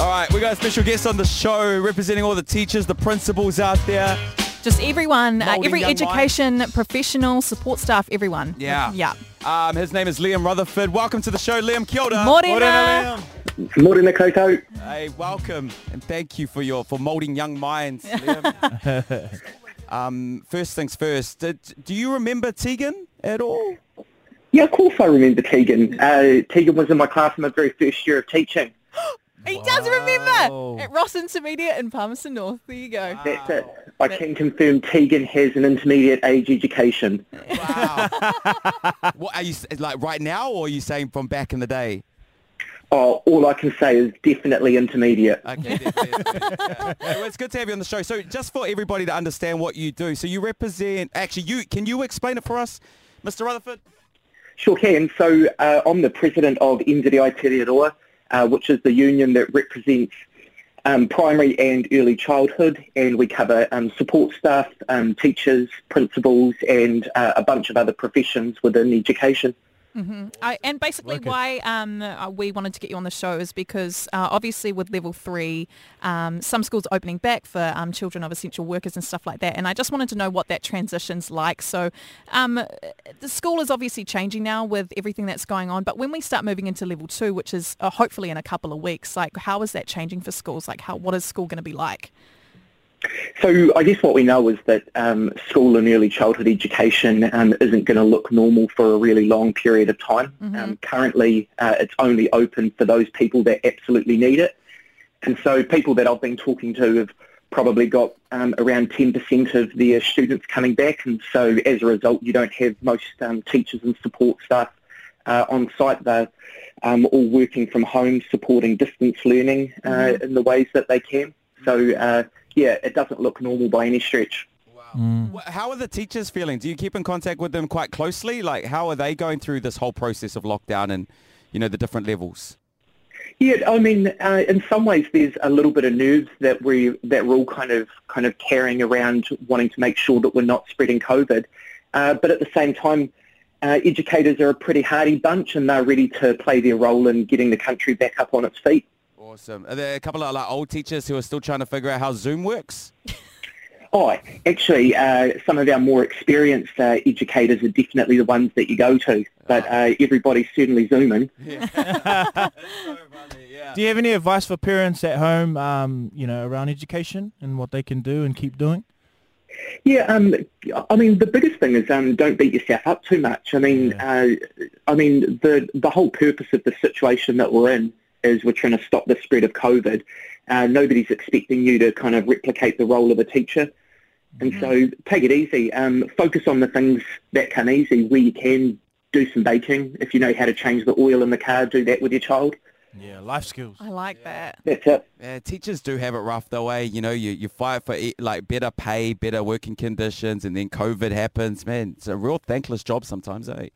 All right, we got a special guest on the show representing all the teachers, the principals out there. Just everyone, uh, every young education professional, support staff, everyone. Yeah. Yeah. Um, his name is Liam Rutherford. Welcome to the show, Liam. Kia ora. Morena. Morena koutou. Hey, welcome, and thank you for your for molding young minds, Liam. um, first things first. Did, do you remember Tegan at all? Yeah, of course I remember Tegan. Uh, Tegan was in my class in my very first year of teaching. He does remember at Ross Intermediate in Palmerston North. There you go. That's it. I can confirm Tegan has an intermediate age education. Wow. what are you s- like right now, or are you saying from back in the day? Oh, all I can say is definitely intermediate. Okay, there- there- there. Yeah. Well, it's good to have you on the show. So, just for everybody to understand what you do, so you represent. Actually, you can you explain it for us, Mr. Rutherford? Sure can. So uh, I'm the president of NZEI Te Riu Roa, uh, which is the union that represents um, primary and early childhood, and we cover um, support staff, um, teachers, principals, and uh, a bunch of other professions within education. I, and basically Wicked. why um, uh, we wanted to get you on the show is because uh, obviously with level three, um, some schools are opening back for um, children of essential workers and stuff like that. And I just wanted to know what that transition's like. So um, the school is obviously changing now with everything that's going on. But when we start moving into level two, which is uh, hopefully in a couple of weeks, like how is that changing for schools? Like how what is school going to be like? So I guess what we know is that um, school and early childhood education um, isn't going to look normal for a really long period of time. Um, currently, uh, it's only open for those people that absolutely need it. And so people that I've been talking to have probably got um, around 10% of their students coming back. And so as a result, you don't have most um, teachers and support staff uh, on site. They're um, all working from home, supporting distance learning uh, in the ways that they can. So uh, yeah, it doesn't look normal by any stretch. Wh- How are the teachers feeling? Do you keep in contact with them quite closely? Like, how are they going through this whole process of lockdown and, you know, the different levels? Yeah, I mean, uh, in some ways, there's a little bit of nerves that we that we're all kind of kind of carrying around, wanting to make sure that we're not spreading COVID. Uh, but at the same time, uh, educators are a pretty hardy bunch, and they're ready to play their role in getting the country back up on its feet. Awesome. Are there a couple of like old teachers who are still trying to figure out how Zoom works? Oh, actually, uh, some of our more experienced uh, educators are definitely the ones that you go to, but uh, everybody's certainly zooming. Do you have any advice for parents at home, um, you know, around education and what they can do and keep doing? Yeah, um, I mean, the biggest thing is um, don't beat yourself up too much. I mean, uh, I mean, the the whole purpose of the situation that we're in is we're trying to stop the spread of COVID. Uh, nobody's expecting you to kind of replicate the role of a teacher. And so take it easy. Um, focus on the things that come easy where you can. Do some baking. If you know how to change the oil in the car, do that with your child. Yeah, life skills. I like that. That's it. Yeah, teachers do have it rough though, eh? You know, you, you fight for e- like better pay, better working conditions, and then COVID happens. Man, it's a real thankless job sometimes, eh?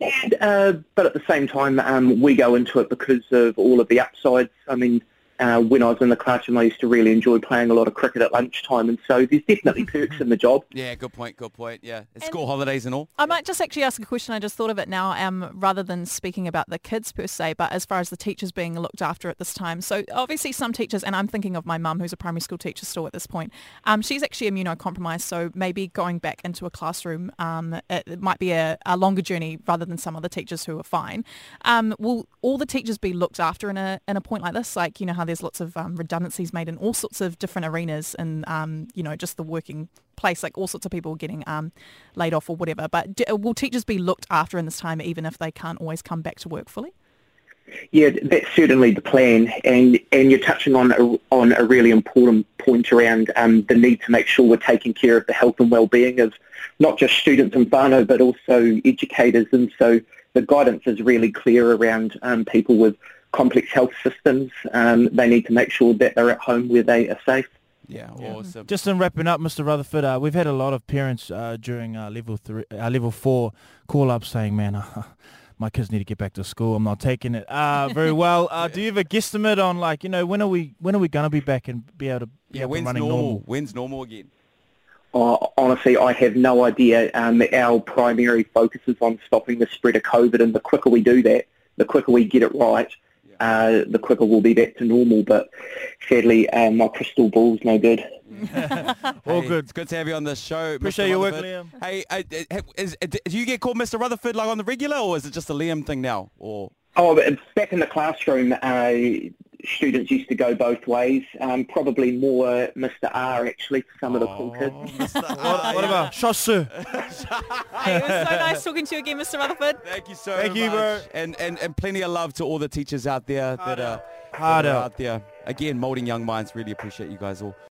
And, uh, but at the same time, um, we go into it because of all of the upsides. I mean, uh, when I was in the classroom, I used to really enjoy playing a lot of cricket at lunchtime, and so there's definitely perks in the job. Yeah, good point, good point. Yeah, it's school holidays and all. I might just actually ask a question. I just thought of it now, um, rather than speaking about the kids per se, but as far as the teachers being looked after at this time. So obviously some teachers, and I'm thinking of my mum, who's a primary school teacher still at this point. Um, she's actually immunocompromised, so maybe going back into a classroom, um, it, it might be a, a longer journey rather than some other teachers who are fine. Um, will all the teachers be looked after in a in a point like this? Like you know how there's lots of um, redundancies made in all sorts of different arenas, and um, you know just the working place, like all sorts of people getting um, laid off or whatever. But do, will teachers be looked after in this time, even if they can't always come back to work fully? Yeah, that's certainly the plan, and and you're touching on a, on a really important point around um, the need to make sure we're taking care of the health and well-being of not just students and whānau, but also educators. And so the guidance is really clear around um, people with complex health systems. Um, they need to make sure that they're at home where they are safe. Yeah, awesome. Just in wrapping up, Mr. Rutherford, uh, we've had a lot of parents uh, during uh, level three, uh, level four call up saying, "Man, uh, my kids need to get back to school. I'm not taking it uh, very well." Uh, do you have a guesstimate on like you know when are we when are we gonna be back and be able to be Yeah, up and when's running normal? normal? When's normal again? Uh, honestly, I have no idea. Um, our primary focus is on stopping the spread of COVID, and the quicker we do that, the quicker we get it right, uh, the quicker we'll be back to normal. But sadly, uh, my crystal ball's no good. All Hey, good. It's good to have you on the show. Appreciate Mr. your work, Liam. Hey, uh, is, uh, do you get called Mr. Rutherford like on the regular, or is it just a Liam thing now? Or Oh, but back in the classroom, uh, students used to go both ways. Um, probably more Mr. R actually for some of the cool kids. Oh, What, what about Chasseur? Hey, it was so nice talking to you again, Mr. Rutherford. Thank you so Thank much. you, bro. And, and and plenty of love to all the teachers out there that are, that are out. out there. Again, molding young minds. Really appreciate you guys all.